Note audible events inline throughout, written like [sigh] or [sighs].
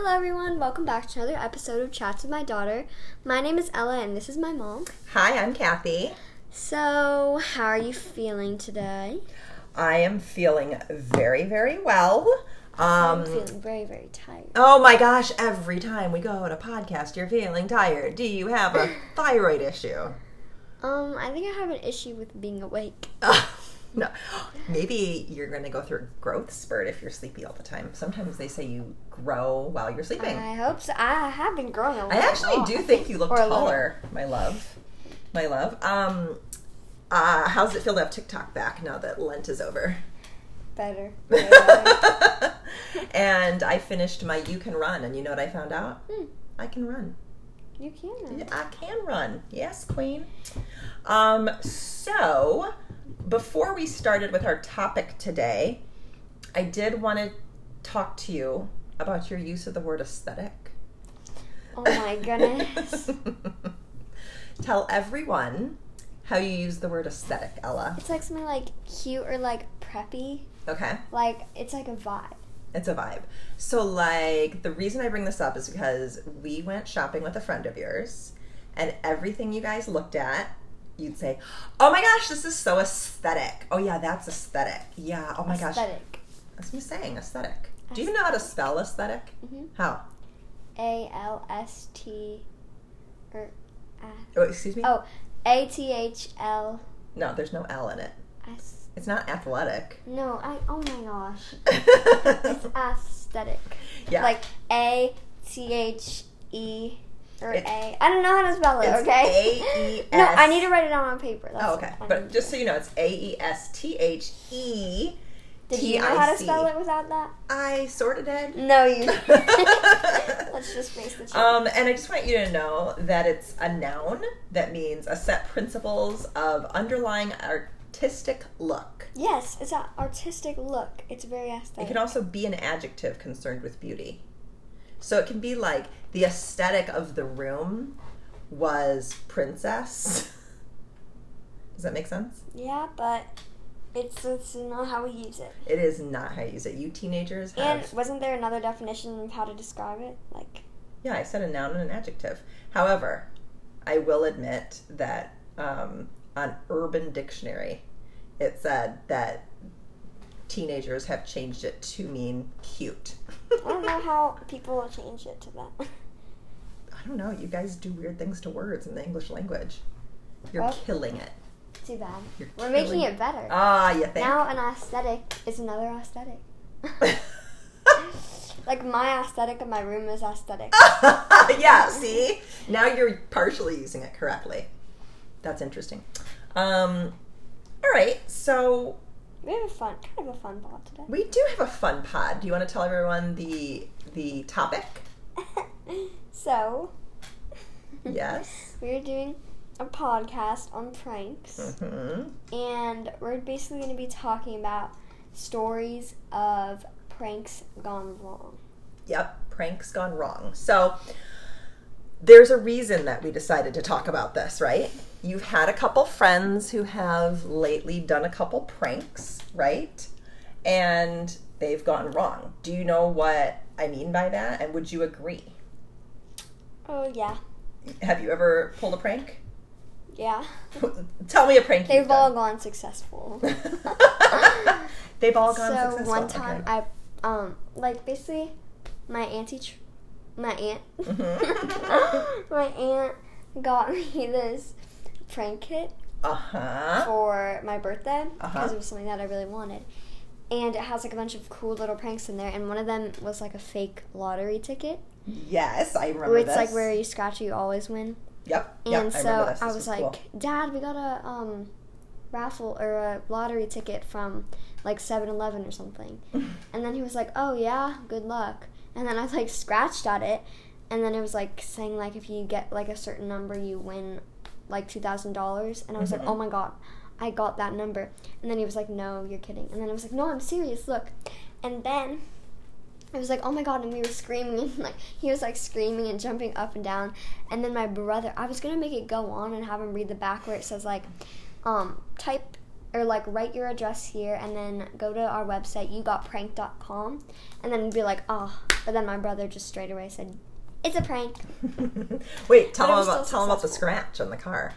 Hello, everyone. Welcome back to another episode of Chats with My Daughter. My name is Ella, and this is my mom. Hi, I'm Kathy. So, how are you feeling today? I am feeling very, very well. Um, I'm feeling very, very tired. oh my gosh, every time we go to podcast, you're feeling tired. Do you have a [laughs] thyroid issue? Um, I think I have an issue with being awake. [laughs] no. [gasps] Maybe you're going to go through a growth spurt if you're sleepy all the time. Sometimes they say you grow while you're sleeping. I hope so. I have been growing a lot. I actually do think you look Or a little. taller, my love. My love. Um, uh, how's it feel to have TikTok back now that Lent is over? better. [laughs] Better. and I finished my You Can Run, and you know what I found out? Hmm. I can run. you can. I can run. Yes, Queen. Um, so, before we started with our topic today, I did want to talk to you about your use of the word aesthetic. Oh my goodness. [laughs] Tell everyone how you use the word aesthetic, Ella. it's like something like cute or like preppy. Okay? Like it's like a vibe. It's a vibe. So, like, the reason I bring this up is because we went shopping with a friend of yours, and everything you guys looked at, you'd say, Oh my gosh, this is so aesthetic. Oh, yeah, that's aesthetic. Yeah, oh my gosh. Aesthetic. That's me saying aesthetic. Do you know how to spell aesthetic? Mhm. How? A L S T or Oh, excuse me? oh A T H L No, there's no L in it. S. It's not athletic. No, I. Oh my gosh. [laughs] It's aesthetic. yeah. Like A T H E or It- A. I don't know how to spell it. Okay. A-E-S. [laughs] No, I need to write it down on paper. That's oh, okay. But just so you know, it's A E S T H E. Did you know how to spell it without that? I sort of did. No, you. [laughs] [laughs] Let's just face the truth. Um, and I just want you to know that it's a noun that means a set principles of underlying artistic look. yes, it's an artistic look. It's very aesthetic. It can also be an adjective concerned with beauty. So it can be like the aesthetic of the room was princess. [laughs] Does that make sense? yeah, but it's it's not how we use it. It is not how you use it. You teenagers And wasn't there another definition of how to describe it? Like, Yeah, I said a noun and an adjective. However, I will admit that um, on Urban Dictionary, it said that teenagers have changed it to mean cute. I don't know [laughs] how people change it to that. I don't know. You guys do weird things to words in the English language. You're Oh. killing it. Too bad. You're We're making it better. Ah, you think? now an aesthetic is another aesthetic. [laughs] like my aesthetic of my room is aesthetic. [laughs] yeah, see? Now you're partially using it correctly. That's interesting. Um, all right, so We have a fun, kind of a fun pod today. we do have a fun pod. Do you want to tell everyone the the topic? [laughs] so, [laughs] Yes. we're doing a podcast on pranks, hmm and we're basically going to be talking about stories of pranks gone wrong. Yep, pranks gone wrong. So there's a reason that we decided to talk about this, right? You've had a couple friends who have lately done a couple pranks, right? And they've gone wrong. Do you know what I mean by that? And would you agree? Oh yeah, Have you ever pulled a prank? yeah. [laughs] Tell me a prank They've all gone successful. [laughs] They've all gone so successful. one time Okay. I um like basically my auntie tr- my aunt Mhm. [laughs] my aunt got me this prank kit uh-huh. for my birthday Uh-huh. because it was something that I really wanted. And it has like a bunch of cool little pranks in there and one of them was like a fake lottery ticket. Yes, I remember Where it's this. like where you scratch you always win. Yep. And yep, so. I This was, cool. like, Dad, we got a um raffle or a lottery ticket from like 7-Eleven or something. [laughs] And then he was like, "Oh yeah, good luck." And then I was like scratched at it, and then it was like saying like if you get like a certain number, you win like two thousand dollars. And I was Mhm. like, "Oh my god, I got that number." And then he was like, "No, you're kidding." And then I was like, "No, I'm serious. Look." And then I was like, "Oh my god!" And we were screaming, and [laughs] like he was like screaming and jumping up and down. And then my brother, I was gonna make it go on and have him read the back where it says like, um, type or like write your address here and then go to our website yougotprank.com and then be like oh but then my brother just straight away said it's a prank. [laughs] Wait, tell them about tell them about the scratch on the car.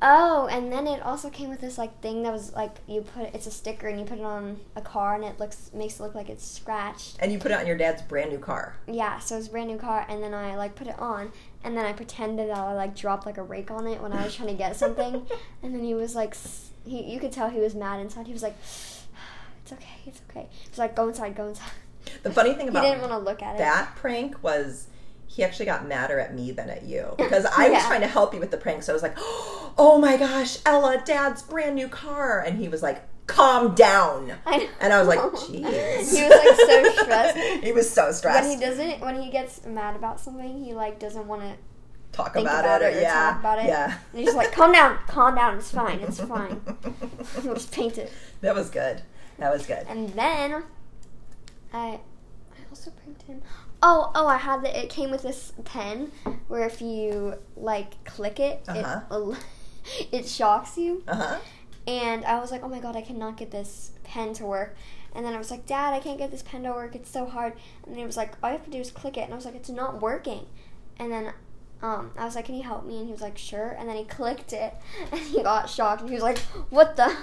oh and then it also came with this like thing that was like you put it's a sticker and you put it on a car and it looks makes it look like it's scratched. And you put it on your dad's brand new car. yeah so it's a brand new car and then i like put it on and then i pretended that i like dropped like a rake on it when i was trying to get something. [laughs] And then he was like he you could tell he was mad inside. He was like it's okay it's okay. He's like go inside go inside The funny thing about he didn't want to look at it that prank was he actually got madder at me than at you [laughs] because I was trying to help you with the prank. So I was like, [gasps] "Oh my gosh, Ella, Dad's brand new car," and he was like, "Calm down." [laughs] I. And I was like, [laughs] jeez. he was like so stressed he was so stressed. when he doesn't when he gets mad about something he like doesn't want to talk about, about it, or or yeah, talk about it. yeah. and he's like calm down calm down it's fine it's fine we'll just paint it that was good. That was good. And then I I also pranked him. Oh, oh, I had the it came with this pen where if you like click it, Uh-huh. it [laughs] it shocks you. Uh huh. And I was like, "Oh my god, I cannot get this pen to work." And then I was like, "Dad, I can't get this pen to work. It's so hard." And he was like, "All you have to do is click it." And I was like, "It's not working." And then um, I was like, "Can you help me?" And he was like, "Sure." And then he clicked it, [laughs] and he got shocked. And he was like, "What the?"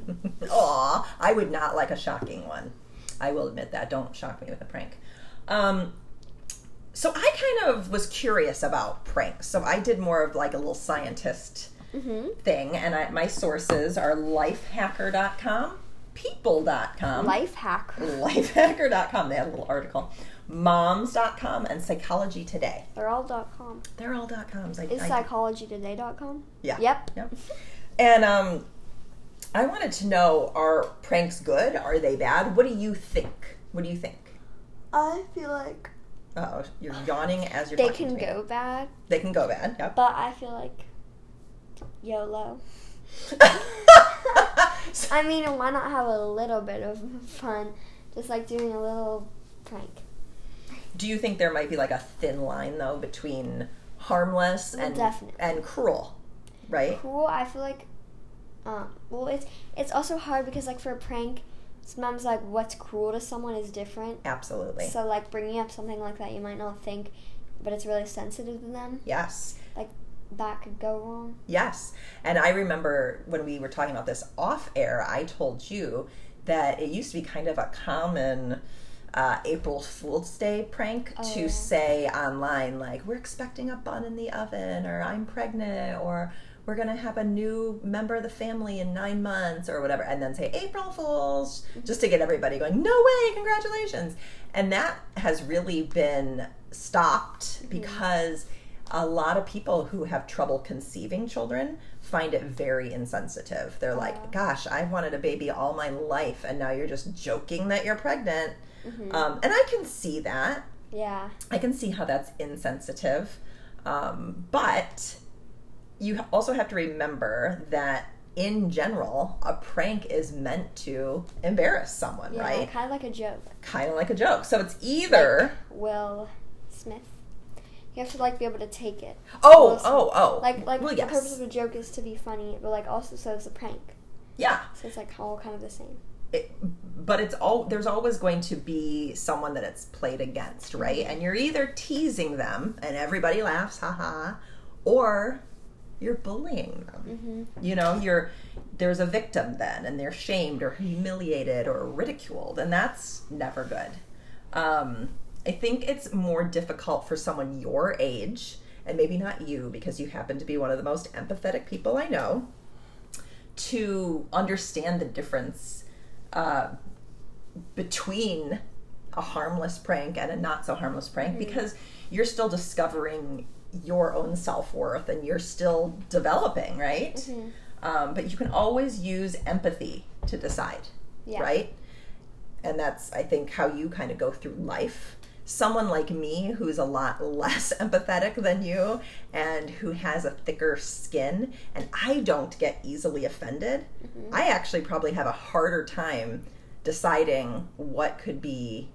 [laughs] Aw, I would not like a shocking one. I will admit that. Don't shock me with a prank. Um, so I kind of was curious about pranks. So I did more of like a little scientist hmm thing, and I, my sources are lifehacker.com, people.com, Life hack. lifehacker.com. They had a little article, moms.com, and psychology today. They're all dot com. They're all dot coms. I, Is I- psychologytoday.com? yeah. Yep. Yep. And um, I wanted to know: Are pranks good? Are they bad? What do you think? What do you think? I feel like Oh, you're yawning as you're they talking can to me. go bad, They can go bad. Yep. but I feel like YOLO. [laughs] I mean, why not have a little bit of fun? Just like doing a little prank. do you think there might be like a thin line though between harmless and definitely. and cruel, right? Cool. I feel like, um, well, it's it's also hard because like for a prank, sometimes like what's cruel to someone is different. Absolutely. So like bringing up something like that, you might not think, but it's really sensitive to them. yes. Like that could go wrong. Yes. And I remember when we were talking about this off air, I told you that it used to be kind of a common uh, April Fool's Day prank Oh, to yeah. say online, like, we're expecting a bun in the oven, or I'm pregnant, or we're going to have a new member of the family in nine months, or whatever, and then say April Fools, just to get everybody going, no way, congratulations. And that has really been stopped because a lot of people who have trouble conceiving children find it very insensitive. They're like, gosh, I've wanted a baby all my life, and now you're just joking that you're pregnant. Mhm. Um, and I can see that. Yeah. I can see how that's insensitive. Um, but you also have to remember that in general, a prank is meant to embarrass someone, Yeah. right? Kind of like a joke. Kind of like a joke. So it's either. Will Smith. You have to like be able to take it. oh, oh, oh. Like like well, the yes. purpose of a joke is to be funny, but like also so is a prank. yeah. So it's like all kind of the same. it, but it's all there's always going to be someone that it's played against, right? Mm-hmm. And you're either teasing them and everybody laughs, haha, or you're bullying them. Mm-hmm. You know, you're there's a victim then, and they're shamed or humiliated or ridiculed, and that's never good. Um, I think it's more difficult for someone your age, and maybe not you because you happen to be one of the most empathetic people I know, to understand the difference uh, between a harmless prank and a not so harmless prank because you're still discovering your own self worth and you're still developing, right? Mhm. Um, but you can always use empathy to decide, Yeah. right? And that's, I think, how you kind of go through life. Someone like me who's a lot [laughs] less empathetic than you and who has a thicker skin, and I don't get easily offended, Mm-hmm. I actually probably have a harder time deciding what could be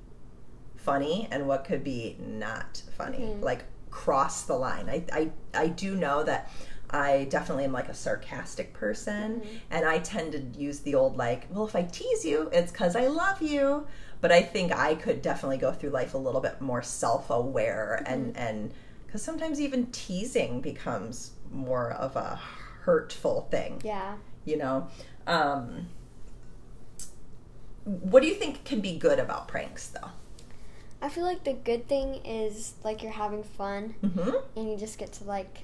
funny and what could be not funny. Mhm. Like cross the line. I, I I do know that I definitely am like a sarcastic person, and I tend to use the old like, well, if I tease you, it's because I love you. But I think I could definitely go through life a little bit more self-aware, and and because sometimes even teasing becomes more of a hurtful thing Yeah. you know um what do you think can be good about pranks though I feel like the good thing is like you're having fun mm-hmm. and you just get to like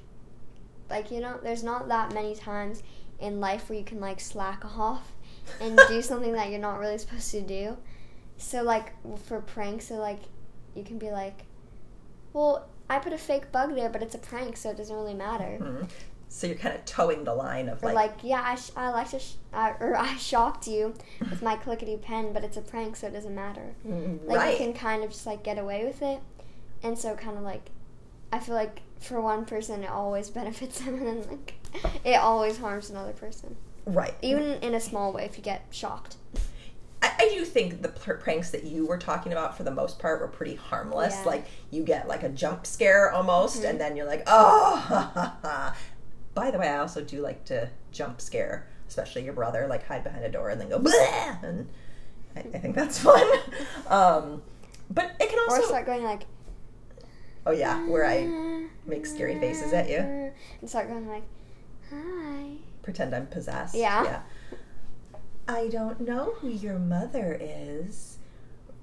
like you know there's not that many times in life where you can like slack off and do [laughs] something that you're not really supposed to do. So like for pranks, so like you can be like, well, I put a fake bug there, but it's a prank, so it doesn't really matter. Mhm. So you're kind of toeing the line of like, like, yeah, I, sh- I like to, sh- I, or I shocked you with my clickety pen, but it's a prank, so it doesn't matter. mm, Like right you can kind of just like get away with it, and so kind of like, I feel like for one person it always [laughs] benefits them, and then like it always harms another person, right even in a small way. If you get shocked, I, I do think the pr- pranks that you were talking about for the most part were pretty harmless Yeah. like you get like a jump scare almost and then you're like oh [laughs] ha, ha, ha. By the way i also do like to jump scare especially your brother like hide behind a door and then go Bleh! and I, I think that's [laughs] fun um but it can or also start going like, oh yeah where i make scary faces at you. and start going like, hi. pretend i'm possessed Yeah. i don't know who your mother is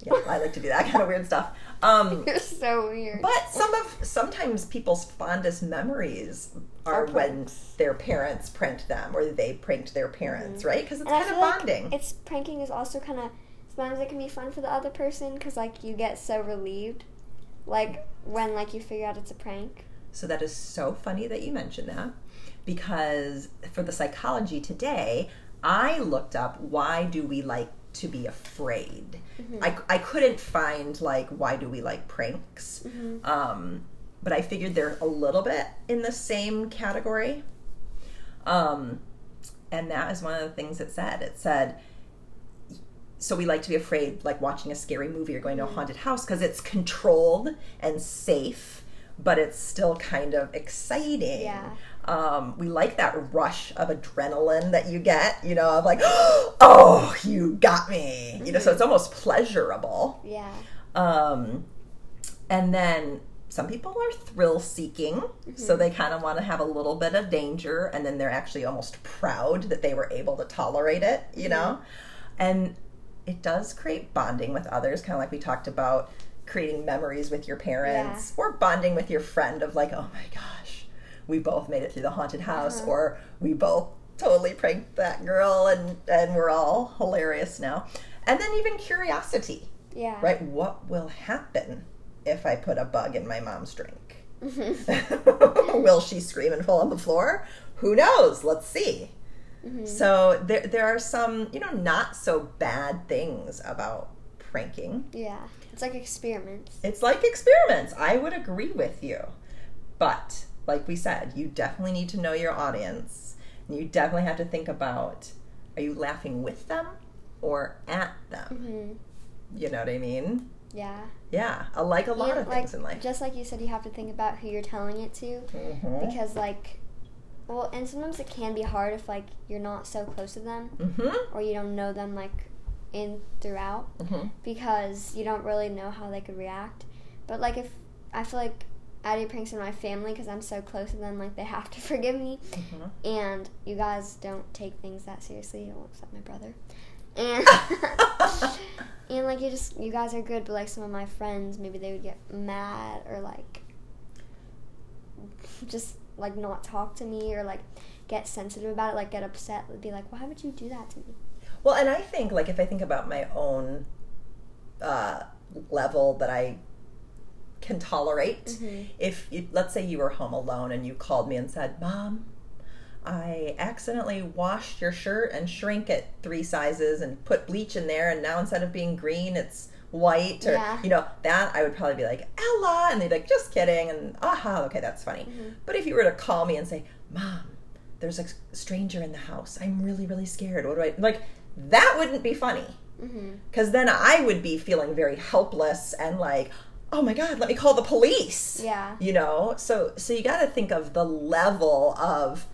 yeah i like to do that [laughs] kind of weird stuff um [laughs] You're so weird. But some of sometimes people's fondest memories are when their parents pranked them or they pranked their parents, mm-hmm. right? Because it's And kind of feel like bonding. It's pranking is also kind of sometimes it can be fun for the other person because like you get so relieved, like when like you figure out it's a prank. So that is so funny that you mentioned that because for the psychology today, I looked up why do we like to be afraid. Mm-hmm. I, I couldn't find like why do we like pranks. Mm-hmm. Um, but I figured they're a little bit in the same category. Um, and that is one of the things it said. It said, so we like to be afraid, like watching a scary movie or going to a haunted house, because it's controlled and safe, but it's still kind of exciting. Yeah. Um, we like that rush of adrenaline that you get, you know, of like, [gasps] oh, you got me, you know. So it's almost pleasurable. Yeah. Um, and then some people are thrill seeking, so mhm. they kind of want to have a little bit of danger, and then they're actually almost proud that they were able to tolerate it, you know? Mm-hmm. And it does create bonding with others, kind of like we talked about creating memories with your parents or bonding with your friend of like, oh my gosh, we both made it through the haunted house, uh-huh. or we both totally pranked that girl and, and we're all hilarious now. And then even curiosity Yeah. right? What will happen if I put a bug in my mom's drink? [laughs] will she scream and fall on the floor? Who knows? Let's see. So there, there are some, you know, not so bad things about pranking. Yeah. It's like experiments. It's like experiments. I would agree with you. But like we said, you definitely need to know your audience. And you definitely have to think about are you laughing with them or at them? hmm You know what I mean? Yeah. Yeah, I like a lot You- of like, things in life. Just like you said, you have to think about who you're telling it to Mhm. because like, well, and sometimes it can be hard if like you're not so close to them Mhm. or you don't know them like in throughout. Mhm. because you don't really know how they could react. But like if I feel like I do pranks in my family because I'm so close to them, like they have to [laughs] forgive me. Mhm. And you guys don't take things that seriously, except my brother. And [laughs] and like you just you guys are good, but like some of my friends maybe they would get mad or like just like not talk to me or like get sensitive about it, like get upset, would be like, why would you do that to me? Well, and I think like if I think about my own uh, level that I can tolerate, Mhm. if you, let's say you were home alone and you called me and said, "Mom, I accidentally washed your shirt and shrink it three sizes and put bleach in there, and now instead of being green, it's white," or Yeah. you know that, I would probably be like, "Ella," and they'd be like, "Just kidding," and aha, okay, that's funny. But if you were to call me and say, "Mom," there's a stranger in the house. I'm really, really scared. What do I like? That wouldn't be funny Mm-hmm. because then I would be feeling very helpless and like, oh my god, let me call the police. Yeah. You know, so so you got to think of the level of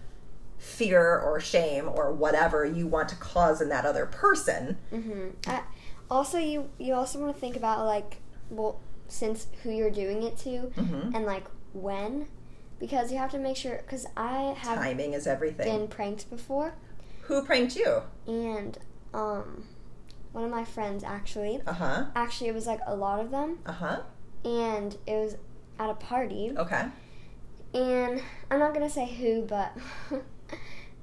fear or shame or whatever you want to cause in that other person. hmm I, also, you you also want to think about like, well, since who you're doing it to, Mhm. and like when, because you have to make sure. Because I have Timing is everything. been pranked before, Who pranked you? and um, one of my friends actually, Uh huh. actually it was like a lot of them, Uh huh. and it was at a party, Okay. and I'm not gonna say who, but [laughs]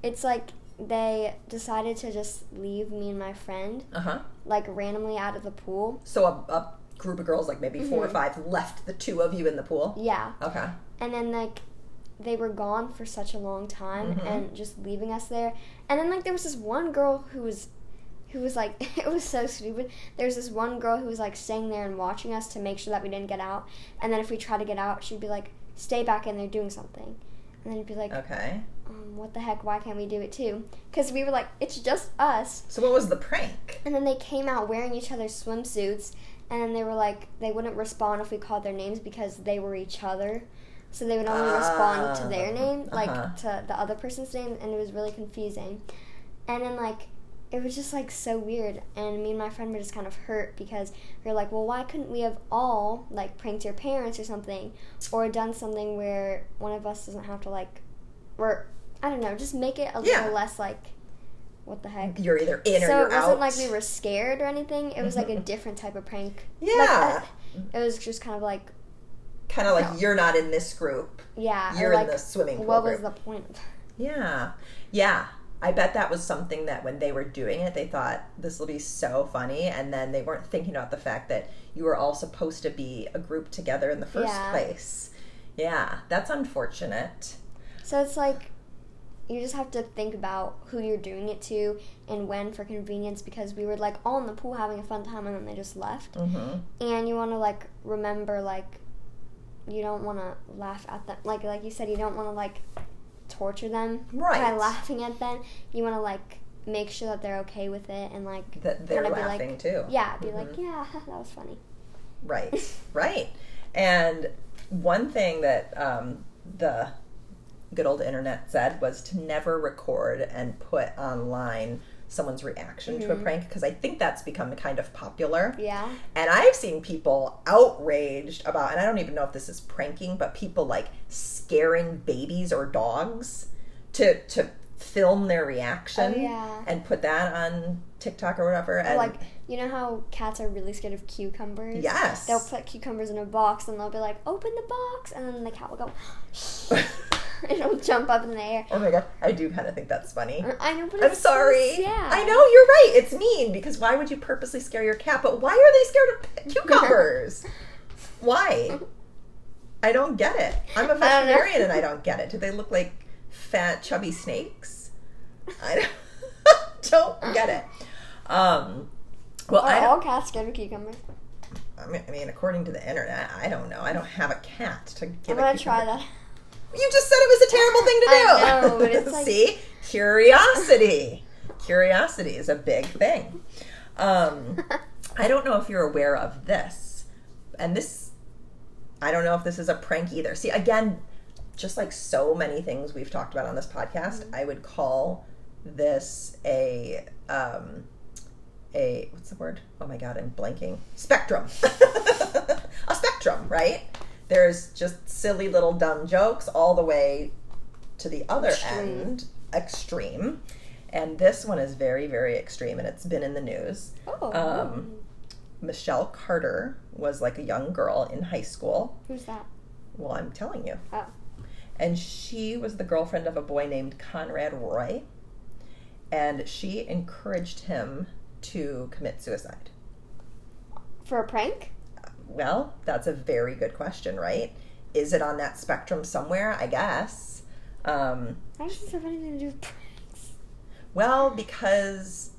it's like they decided to just leave me and my friend Uh huh. like randomly out of the pool. So a, a group of girls, like maybe 4 or Mhm. five, left the two of you in the pool. Yeah. Okay. and then like they were gone for such a long time Mhm. and just leaving us there and then like there was this one girl who was who was like [laughs] it was so stupid there was this one girl who was like staying there and watching us to make sure that we didn't get out and then if we tried to get out she'd be like stay back in there doing something and then it'd be like Okay. Um, what the heck why can't we do it too? Because we were like it's just us. So what was the prank? and then they came out wearing each other's swimsuits and then they were like they wouldn't respond if we called their names because they were each other. So they would only respond to their Ah, name like uh-huh. to the other person's name and it was really confusing. And then like it was just like so weird. And me and my friend were just kind of hurt because we were like well why couldn't we have all like pranked your parents or something or done something where one of us doesn't have to like or i don't know just make it a Yeah. little less like what the heck You're either in or so it wasn't out. like we were scared or anything. It was like a Mhm. different type of prank. Yeah. Like, it was just kind of like, kind of like you're not in this group. yeah. You're like, in the swimming pool what group. was the point? Yeah. Yeah. I bet that was something that when they were doing it, they thought this will be so funny. And then they weren't thinking about the fact that you were all supposed to be a group together in the first Yeah. place. Yeah. That's unfortunate. So it's like, you just have to think about who you're doing it to and when for convenience because we were like all in the pool having a fun time and then they just left. Mm-hmm. And you want to like remember like, you don't want to laugh at them. Like like you said, you don't want to like torture them right. by laughing at them. You want to like make sure that they're okay with it and like That they're be like- laughing too. Yeah, be Mhm. like, yeah, [laughs] that was funny. Right, [laughs] right. And one thing that um, the good old internet said was to never record and put online someone's reaction to a Mhm. prank because I think that's become kind of popular. Yeah. And I've seen people outraged about, and I don't even know if this is pranking, but people like scaring babies or dogs to to film their reaction Oh, yeah. and put that on TikTok or whatever. And like, you know how cats are really scared of cucumbers? yes, They'll put cucumbers in a box and they'll be like, open the box. And then the cat will go, [gasps] [laughs] [laughs] it'll jump up in the air. Oh my god, I do kind of think that's funny. I know, but I'm so sorry. sad. I know you're right. It's mean because why would you purposely scare your cat? But why are they scared of cucumbers? [laughs] why? I don't get it. I'm a veterinarian and I don't get it. Do they look like fat, chubby snakes? I don't, [laughs] don't get it. Um, well, Are I all cats scared of cucumbers? I mean, I mean, according to the internet, I don't know. I don't have a cat to give. I'm gonna try that. You just said it was a terrible thing to do. I know, but it's [laughs] like- See, curiosity. curiosity is a big thing. Um, [laughs] I don't know if you're aware of this, and this, I don't know if this is a prank either. See, again, just like so many things we've talked about on this podcast, Mm-hmm. I would call this a um, a what's the word? Oh my god, I'm blanking. Spectrum. [laughs] a spectrum, right? There's just silly little dumb jokes all the way to the other Extreme. end, extreme. And this one is very, very extreme, and it's been in the news. Oh. Um, Michelle Carter was like a young girl in high school. Who's that? Well, I'm telling you. Oh. And she was the girlfriend of a boy named Conrad Roy. And she encouraged him to commit suicide. For a prank? Well, that's a very good question, right? Is it on that spectrum somewhere? I guess. Um, How does this have anything to do with pranks? well, because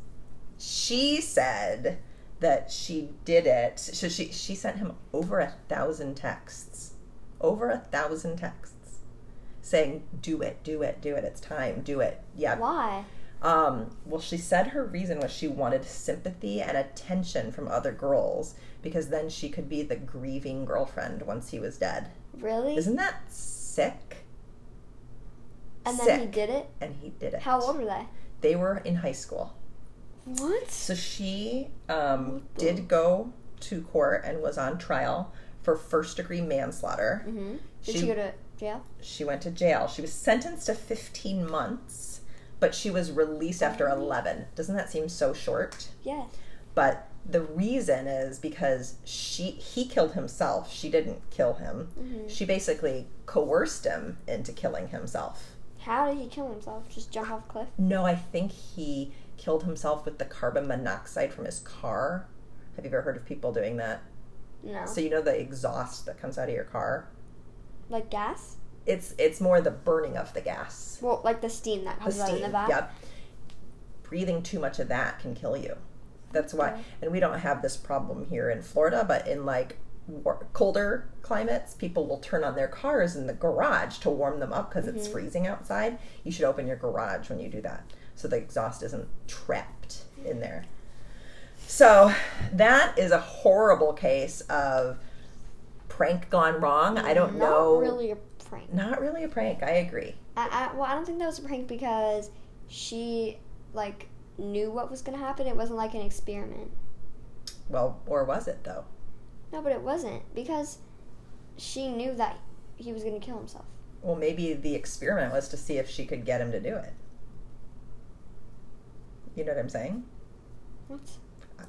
she said that she did it. So she she sent him over a thousand texts, over a thousand texts, saying, "Do it, do it, do it. It's time. Do it." Yeah, Why? Um, well, she said her reason was she wanted sympathy and attention from other girls because then she could be the grieving girlfriend once he was dead. Really? Isn't that sick? and then he did it. And he did it. How old were they? They were in high school. What? So she um, did go to court and was on trial for first degree manslaughter. Mm-hmm. Did She- she, go to jail? She went to jail. She was sentenced to 15 months, but she was released after 11. Doesn't that seem so short? Yeah. But the reason is because she he killed himself. She didn't kill him. Mm-hmm. She basically coerced him into killing himself. How did he kill himself? Just jump off a cliff? No, I think he killed himself with the carbon monoxide from his car. Have you ever heard of people doing that? No. So you know the exhaust that comes out of your car? like gas? It's it's more the burning of the gas. Well, like the steam that comes out steam. the back. Yep. Breathing too much of that can kill you. That's why Okay. and we don't have this problem here in Florida, but in like war- colder climates, people will turn on their cars in the garage to warm them up because it's Mm-hmm. freezing outside. You should open your garage when you do that so the exhaust isn't trapped in there. So that is a horrible case of prank gone wrong. I don't Not know. really a prank. Not really a prank. I agree. I, I, well, I don't think that was a prank because she like knew what was gonna happen. It wasn't like an experiment. Well, or was it though? No, but it wasn't because she knew that he was gonna kill himself. Well, maybe the experiment was to see if she could get him to do it. You know what I'm saying? What?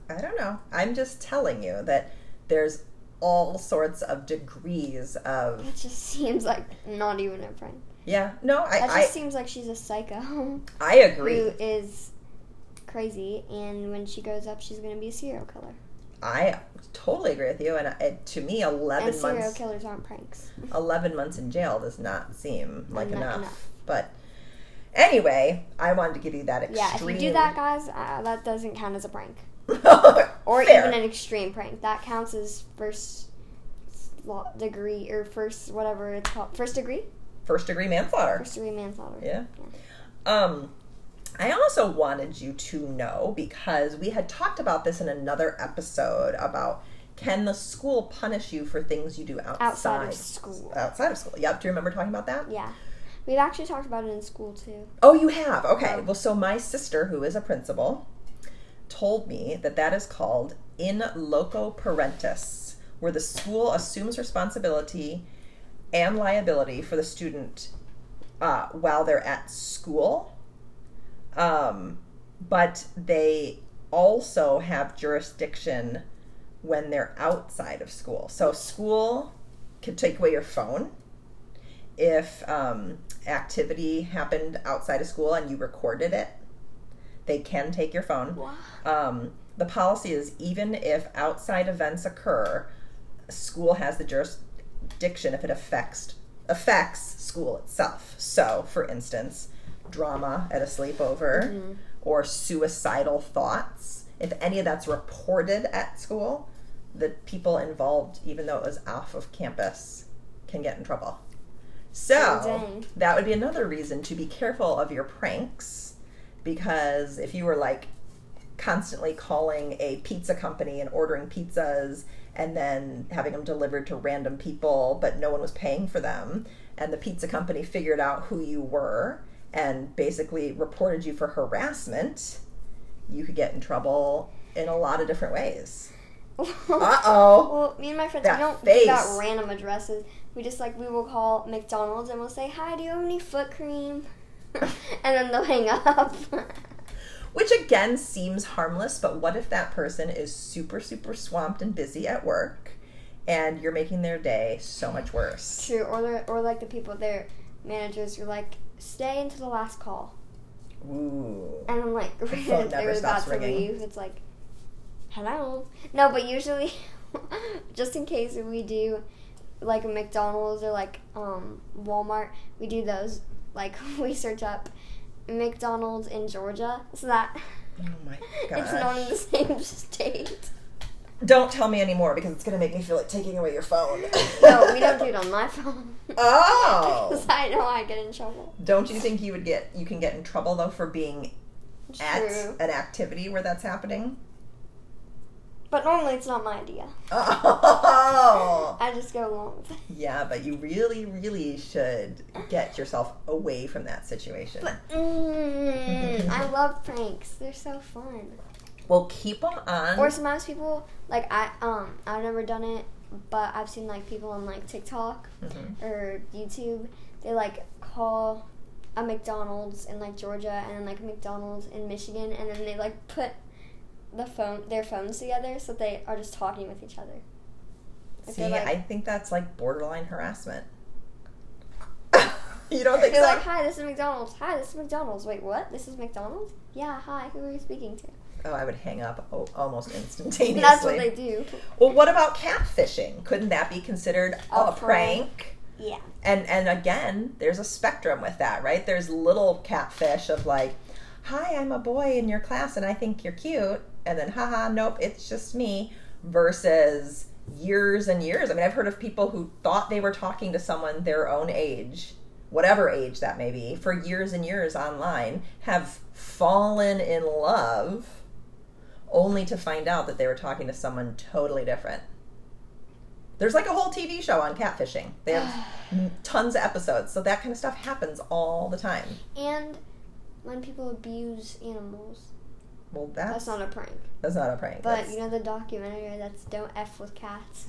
I- I don't know. I'm just telling you that there's all sorts of degrees of It just seems like not even a prank. yeah. No, I That just I, seems like she's a psycho [laughs] I agree. who is crazy, and when she grows up, she's gonna be a serial killer. I totally agree with you. And it, to me, And eleven serial months Serial killers aren't pranks. [laughs] 11 months in jail does not seem like enough. enough. But anyway, I wanted to give you that extreme. Yeah, if you do that, guys, uh, that doesn't count as a prank. [laughs] or Fair. even an extreme prank. That counts as first degree or first whatever it's called. First degree? first degree manslaughter. First degree manslaughter. Yeah. Um, I also wanted you to know because we had talked about this in another episode about can the school punish you for things you do outside, Outside of school. Outside of school. Yep. Do you remember talking about that? Yeah. We've actually talked about it in school too. Oh, you have. Okay. Oh. Well, so my sister, who is a principal, told me that that is called in loco parentis, where the school assumes responsibility and liability for the student uh, while they're at school. Um, but they also have jurisdiction when they're outside of school. So school could take away your phone if um, activity happened outside of school and you recorded it. They can take your phone. Wow. Um, the policy is even if outside events occur, school has the jurisdiction if it affects affects school itself. So, for instance, drama at a sleepover or suicidal thoughts. If any of that's reported at school, the people involved, even though it was off of campus, can get in trouble. So, Dang. that would be another reason to be careful of your pranks because if you were like constantly calling a pizza company and ordering pizzas and then having them delivered to random people, but no one was paying for them, and the pizza company figured out who you were and basically reported you for harassment, you could get in trouble in a lot of different ways. [laughs] Uh oh. Well, me and my friends, That we don't face. give out random addresses. We just like we will call McDonald's and we'll say, "Hi, do you have any foot cream?" [laughs] and then they'll hang up. [laughs] Which again seems harmless, but what if that person is super, super swamped and busy at work and you're making their day so much worse? True, or or like the people, their managers are like, "Stay until the last call," Ooh. And I'm like [laughs] never they're about to ringing. leave. It's like, "Hello." No, but usually, just in case we do like a McDonald's or like um, Walmart, we do those. Like [laughs] we search up McDonald's in Georgia, so that Oh my [laughs] it's not in the same [laughs] state. Don't tell me anymore because it's going to make me feel like taking away your phone. No, we don't do it on my phone. Oh. Because I know I get in trouble. Don't you think you would get you can get in trouble though for being at an activity where that's happening? But normally it's not my idea. Oh, I just go along with it. yeah, but you really, really should get yourself away from that situation. But mm, I love pranks. They're so fun. well, keep them on. Or sometimes people like I um I've never done it, but I've seen like people on like TikTok Mhm. or YouTube. They like call a McDonald's in like Georgia and then like a McDonald's in Michigan, and then they like put the phone their phones together so they are just talking with each other. Like, See, like, I think that's like borderline harassment. [coughs] you don't think they're so? like, "Hi, this is McDonald's. Hi, this is McDonald's. Wait, what? This is McDonald's? Yeah. Hi, who are you speaking to?" oh, I would hang up o- almost [laughs] instantaneously. That's what they do. Well, what about catfishing? Couldn't that be considered a, A prank? prank. Yeah. And and again, there's a spectrum with that, right? There's little catfish of like, "Hi, I'm a boy in your class and I think you're cute." And then, "Haha, nope, it's just me." Versus years and years. I mean, I've heard of people who thought they were talking to someone their own age, whatever age that may be, for years and years online, have fallen in love only to find out that they were talking to someone totally different. There's like a whole TV show on catfishing. They have [sighs] tons of episodes, so that kind of stuff happens all the time. And when people abuse animals, Well, that's that's not a prank. that's not a prank. But That's- you know the documentary that's "Don't F with Cats."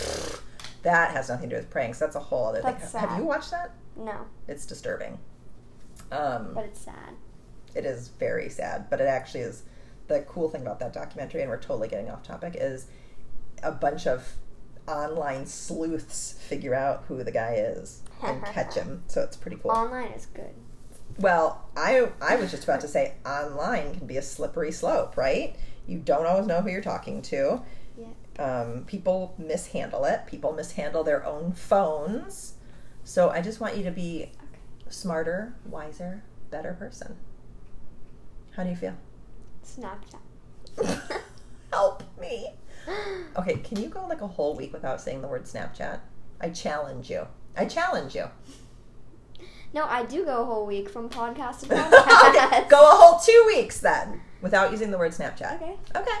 [laughs] that has nothing to do with pranks. That's a whole other thing. That's Have you watched that? no, It's disturbing. Um, but it's sad. it is very sad, but it actually is. The cool thing about that documentary, and we're totally getting off topic, is a bunch of online sleuths figure out who the guy is and [laughs] catch him. So it's pretty cool. Online is good. Well, I I was just about to say online can be a slippery slope, right? You don't always know who you're talking to. Yeah. Um, people mishandle it. People mishandle their own phones. So I just want you to be a smarter, wiser, better person. How do you feel? Snapchat. [laughs] Help me. Okay, can you go like a whole week without saying the word Snapchat? I challenge you. I challenge you. No, I do go a whole week from podcast to okay, [laughs] podcast. go a whole two weeks then without using the word Snapchat. Okay. Okay.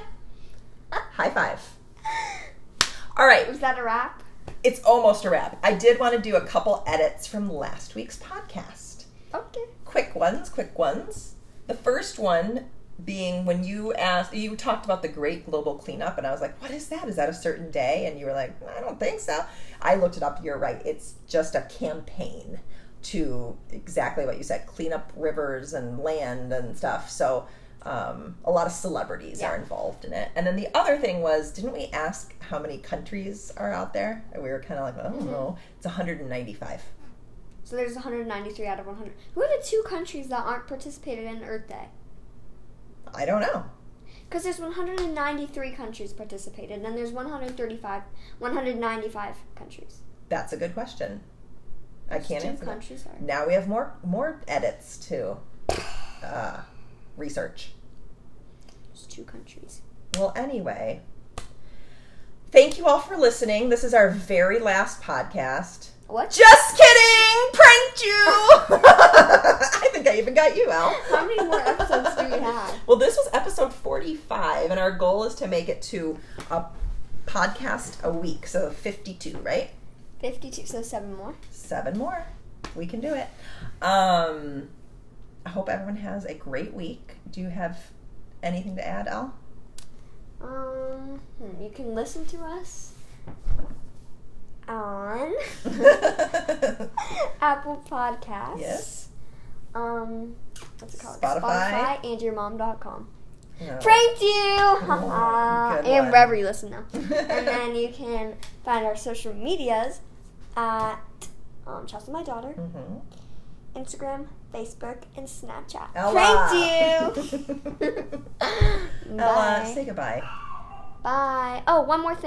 High five. All right, Was that a wrap? it's almost a wrap. I did want to do a couple edits from last week's podcast. Okay. Quick ones, quick ones. The first one being when you asked, you talked about the Great Global Cleanup, and I was like, what is that? Is that a certain day? And you were like, I don't think so. I looked it up. You're right. It's just a campaign to exactly what you said clean up rivers and land and stuff. So, um, a lot of celebrities are involved in it. And then the other thing was, didn't we ask how many countries are out there? And we were kind of like, I don't know. It's 195. So there's 193 out of 100. Who are the two countries that aren't participated in Earth Day? I don't know. Because there's 193 countries participated, and there's 135, 195 countries. That's a good question. I can't two answer that. countries are. Now we have more more edits to uh, research. There's two countries. Well, anyway, thank you all for listening. This is our very last podcast. What? Just kidding! Pranked you! [laughs] [laughs] I think I even got you, Al. How many more episodes do we have? [laughs] Well, this was episode 45, and our goal is to make it to a podcast a week, so 52, right? 52, so seven more. seven more. We can do it. Um, I hope everyone has a great week. Do you have anything to add, Al? Um, hmm, you can listen to us on [laughs] Apple Podcasts. yes. Um, what's it called? Spotify. Spotify and yourmom.com. No. Pranked you! Oh, and wherever you listen now. [laughs] and then you can find our social medias at um, Chelsea My Daughter, Mhm. Instagram, Facebook, and Snapchat. Ella. Pranked you! [laughs] [laughs] Ella, Bye. say goodbye. Bye. Oh, one more thing.